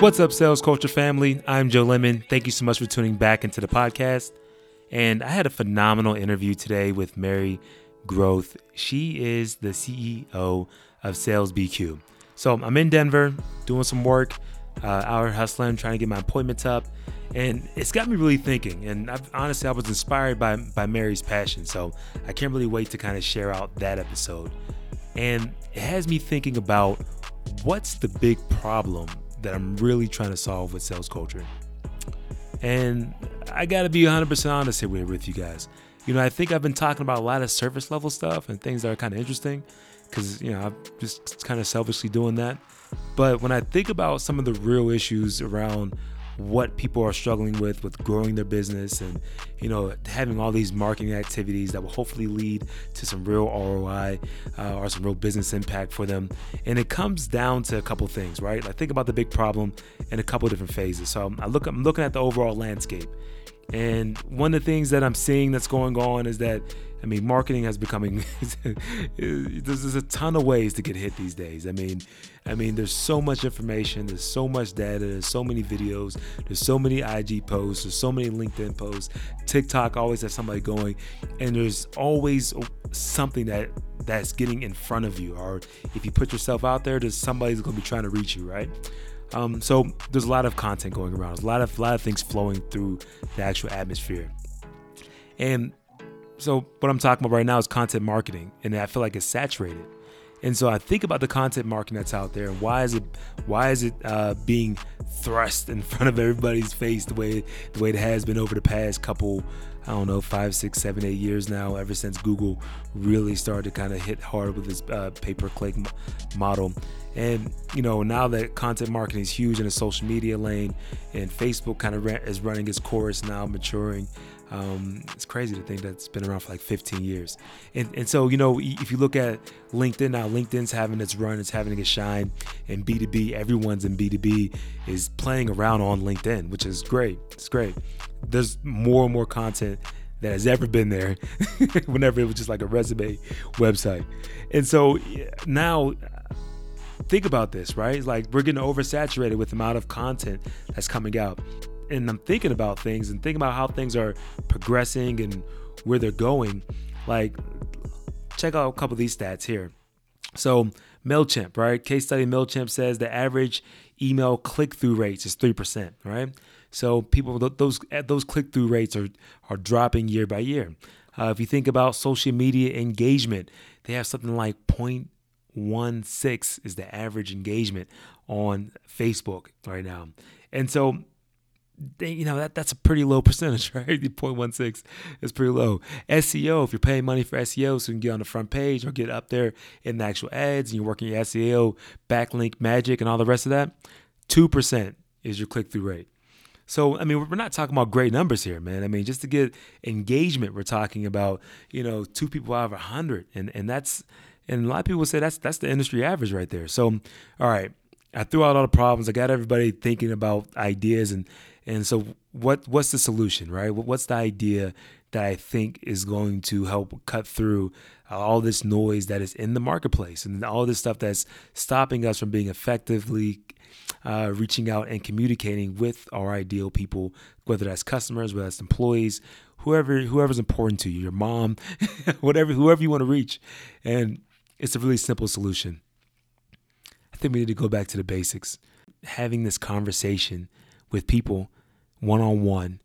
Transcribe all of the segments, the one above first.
What's up, Sales Culture family? I'm Joe Lemon. Thank you so much for tuning back into the podcast. And I had a phenomenal interview today with Mary Grothe. She is the CEO of Sales BQ. So I'm in Denver doing some work, uh, out hustling, trying to get my appointments up. And it's got me really thinking. And I've, honestly, I was inspired by, by Mary's passion. So I can't really wait to kind of share out that episode. And it has me thinking about what's the big problem that I'm really trying to solve with sales culture. And I got to be 100% honest here with you guys. You know, I think I've been talking about a lot of surface level stuff and things that are kind of interesting because, you know, I'm just kind of selfishly doing that. But when I think about some of the real issues around what people are struggling with with growing their business and you know having all these marketing activities that will hopefully lead to some real ROI uh, or some real business impact for them. And it comes down to a couple things right? I think about the big problem in a couple different phases. So I look I'm looking at the overall landscape and one of the things that I'm seeing that's going on is that I mean, marketing has becoming there's, a ton of ways to get hit these days. I mean, I mean, there's so much information, there's so much data, there's so many videos, there's so many IG posts, there's so many LinkedIn posts. TikTok always has somebody going, and there's always something that that's getting in front of you. Or if you put yourself out there, there's somebody's to be trying to reach you, right? Um, so there's a lot of content going around. A lot of a lot of things flowing through the actual atmosphere. And so what I'm talking about right now is content marketing, and I feel like it's saturated. And so I think about the content marketing that's out there, and why is it why is it uh, being thrust in front of everybody's face the way the way it has been over the past couple I don't know five six seven eight years now ever since Google really started to kind of hit hard with this uh, pay per click model. And you know now that content marketing is huge in the social media lane and Facebook kind of is running its course now maturing um, it's crazy to think that's been around for like 15 years. And, and so, you know, if you look at LinkedIn now, LinkedIn's having its run, it's having its shine, and B2B, everyone's in B2B is playing around on LinkedIn, which is great. It's great. There's more and more content that has ever been there whenever it was just like a resume website. And so now think about this, right? Like we're getting oversaturated with the amount of content that's coming out and I'm thinking about things and thinking about how things are progressing and where they're going, like check out a couple of these stats here. So MailChimp, right? Case study MailChimp says the average email click-through rates is 3%, right? So people those those click-through rates are are dropping year by year. Uh, if you think about social media engagement, they have something like 0.16 is the average engagement on Facebook right now. And so they, you know that that's a pretty low percentage, right? 0.16 is pretty low. SEO, if you're paying money for SEO, so you can get on the front page or get up there in the actual ads, and you're working your SEO, backlink magic, and all the rest of that, two percent is your click through rate. So I mean, we're not talking about great numbers here, man. I mean, just to get engagement, we're talking about you know two people out of a hundred, and and that's and a lot of people say that's that's the industry average right there. So, all right, I threw out all the problems. I got everybody thinking about ideas and and so, what what's the solution, right? What's the idea that I think is going to help cut through all this noise that is in the marketplace and all this stuff that's stopping us from being effectively uh, reaching out and communicating with our ideal people, whether that's customers, whether that's employees, whoever whoever's important to you, your mom, whatever, whoever you want to reach, and it's a really simple solution. I think we need to go back to the basics, having this conversation with people one on one.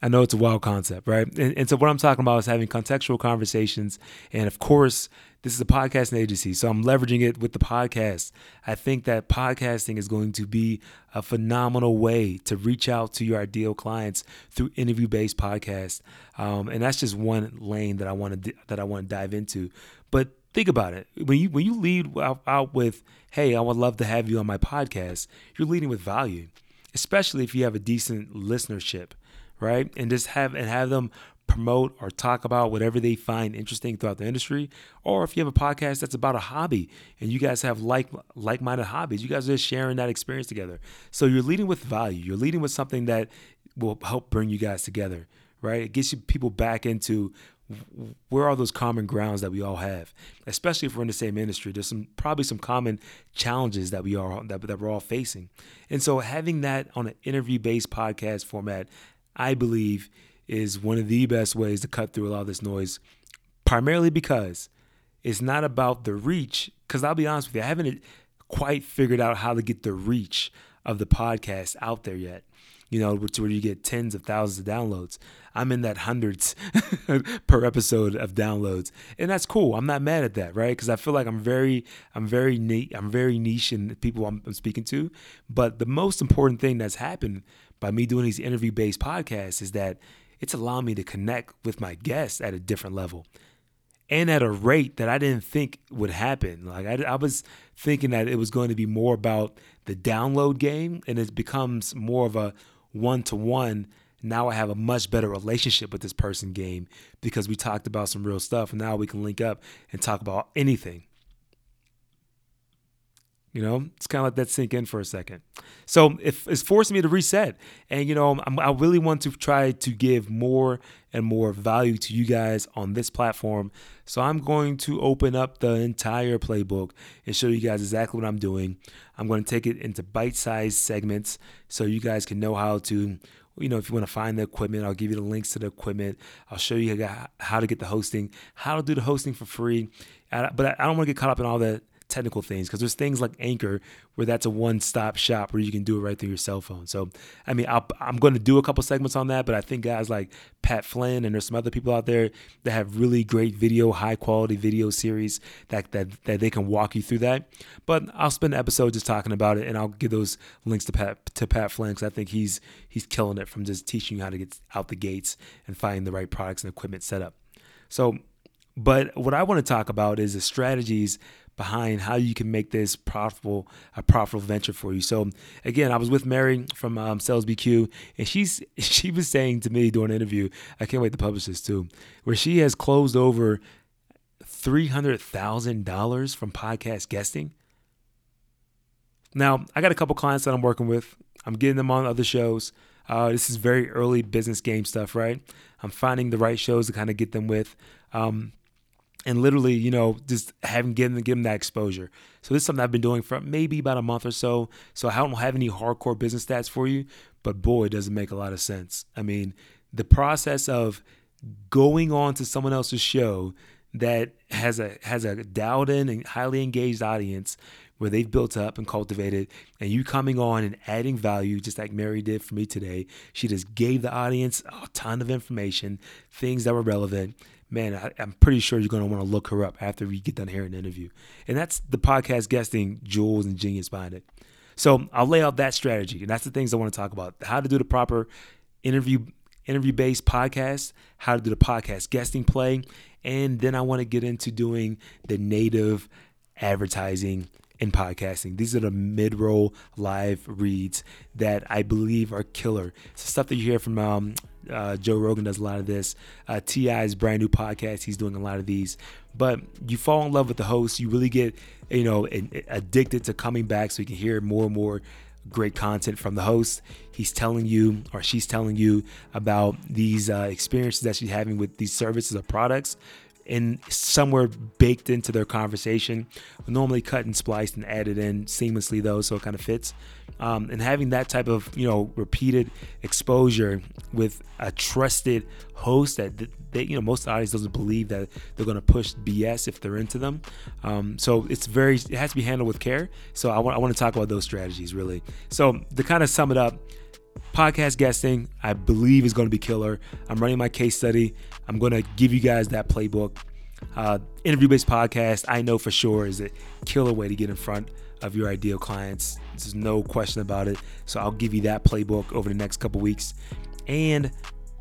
I know it's a wild concept, right? And, and, so what I'm talking about is having contextual conversations. And of course, this is a podcasting agency, so I'm leveraging it with the podcast. I think that podcasting is going to be a phenomenal way to reach out to your ideal clients through interview-based podcasts, um, and that's just one lane that I want to that I want to dive into. But think about it. When you when you lead out, out with, "Hey, I would love to have you on my podcast," you're leading with value especially if you have a decent listenership, right? And just have and have them promote or talk about whatever they find interesting throughout the industry. Or if you have a podcast that's about a hobby and you guys have like like-minded hobbies you guys are just sharing that experience together. So you're leading with value. You're leading with something that will help bring you guys together right? It gets you people back into where are those common grounds that we all have? Especially if we're in the same industry there's some probably some common challenges that we are that, that we're all facing. And so having that on an interview based podcast format i believe is one of the best ways to cut through a lot of this noise primarily because it's not about the reach. Because i'll be honest with you i haven't quite figured out how to get the reach of the podcast out there yet you know, where you get tens of thousands of downloads. I'm in that hundreds per episode of downloads, and that's cool. I'm not mad at that, right? Because I feel like I'm very, I'm very I'm very niche in the people I'm, I'm speaking to. But the most important thing that's happened by me doing these interview based podcasts is that it's allowing me to connect with my guests at a different level and at a rate that I didn't think would happen. Like I, I was thinking that it was going to be more about the download game, and it becomes more of a one to one, now I have a much better relationship with this person game because we talked about some real stuff and now we can link up and talk about anything. You know, it's kind of let that sink in for a second. So it's forcing me to reset, and you know, I'm, i really want to try to give more and more value to you guys on this platform. So I'm going to open up the entire playbook and show you guys exactly what I'm doing. I'm going to take it into bite-sized segments so you guys can know how to you know, if you want to find the equipment, I'll give you the links to the equipment. I'll show you how to get the hosting, how to do the hosting for free. But I don't want to get caught up in all that technical things because there's things like Anchor where that's a one-stop shop where you can do it right through your cell phone. So, I mean, i am going to do a couple segments on that, but I think guys like Pat Flynn and there's some other people out there that have really great video, high-quality video series that that that they can walk you through that. But I'll spend an episode just talking about it, and I'll give those links to Pat to Pat Flynn because I think he's he's killing it from just teaching you how to get out the gates and finding the right products and equipment set up. So, but what I want to talk about is the strategies behind how you can make this profitable a profitable venture for you. So again, I was with Mary from um, Sales BQ, and she's she was saying to me during an interview, I can't wait to publish this too, where she has closed over three hundred thousand dollars from podcast guesting. Now I got a couple clients that I'm working with. I'm getting them on other shows. Uh, this is very early business game stuff, right? I'm finding the right shows to kind of get them with. Um, and literally, you know, just having given give them that exposure. So this is something I've been doing for maybe about a month or so. So I don't have any hardcore business stats for you, but boy, it does it make a lot of sense. I mean, the process of going on to someone else's show that has a has a dialed in and highly engaged audience where they've built up and cultivated and you coming on and adding value just like Mary did for me today. She just gave the audience a ton of information, things that were relevant man, I, am pretty sure you're going to want to look her up after we get done hearing the interview. And that's the podcast guesting jewels and genius behind it. So I'll lay out that strategy, and that's the things I want to talk about: how to do the proper interview interview based podcast, how to do the podcast guesting play, and then I want to get into doing the native advertising in podcasting. These are the mid roll live reads that I believe are killer. It's the stuff that you hear from um, uh, Joe Rogan does a lot of this. Uh, T.I.'s brand new podcast, he's doing a lot of these. But you fall in love with the host, you really get, you know, addicted to coming back so you can hear more and more great content from the host. He's telling you, or she's telling you, about these uh, experiences that she's having with these services or products and somewhere baked into their conversation. Normally cut and spliced and added in seamlessly though, so it kind of fits. Um, and having that type of you know repeated exposure with a trusted host that they you know most audience doesn't believe that they're going to push BS if they're into them. Um, so it's very it has to be handled with care. So I want I want to talk about those strategies really. So to kind of sum it up. Podcast guesting, I believe, is going to be killer. I'm running my case study. I'm going to give you guys that playbook. Uh, interview based podcast, I know for sure, is a killer way to get in front of your ideal clients. There's no question about it. So I'll give you that playbook over the next couple weeks. And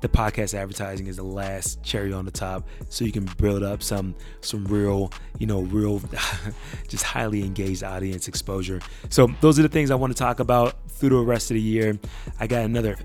the podcast advertising is the last cherry on the top so you can build up some some real you know real just highly engaged audience exposure so those are the things i want to talk about through the rest of the year i got another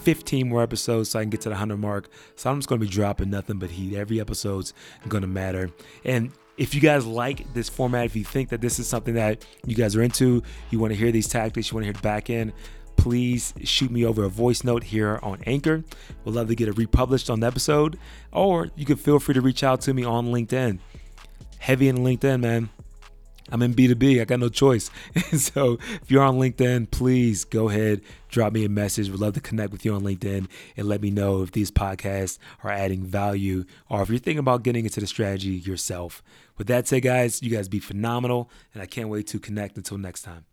15 more episodes so I can get to the 100 mark. So I'm just going to be dropping nothing but heat. Every episode's going to matter. And if you guys like this format, if you think that this is something that you guys are into, you want to hear these tactics, you want to hear the back end, please shoot me over a voice note here on Anchor. We'd love to get it republished on the episode, or you can feel free to reach out to me on LinkedIn. Heavy in LinkedIn, man. I'm in B2B. I got no choice. so if you're on LinkedIn, please go ahead, drop me a message. We'd love to connect with you on LinkedIn and let me know if these podcasts are adding value or if you're thinking about getting into the strategy yourself. With that said, guys, you guys be phenomenal, and I can't wait to connect until next time.